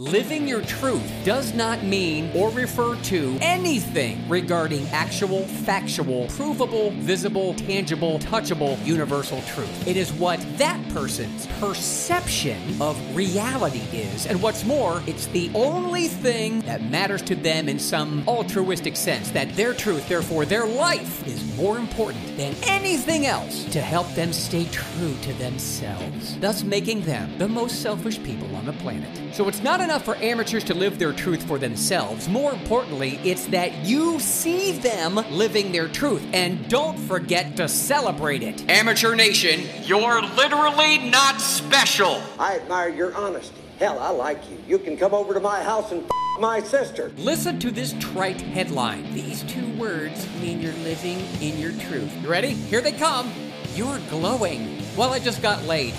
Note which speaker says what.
Speaker 1: Living your truth does not mean or refer to anything regarding actual, factual, provable, visible, tangible, touchable, universal truth. It is what that person's perception of reality is. And what's more, it's the only thing that matters to them in some altruistic sense that their truth, therefore their life, is more important than anything else to help them stay true to themselves, thus making them the most selfish people on the planet. So it's not enough for amateurs to live their truth for themselves. More importantly, it's that you see them living their truth and don't forget to celebrate it. Amateur Nation, you're literally not special.
Speaker 2: I admire your honesty. Hell, I like you. You can come over to my house and f- my sister.
Speaker 1: Listen to this trite headline. These two words mean you're living in your truth. You ready? Here they come. You're glowing. Well, I just got laid.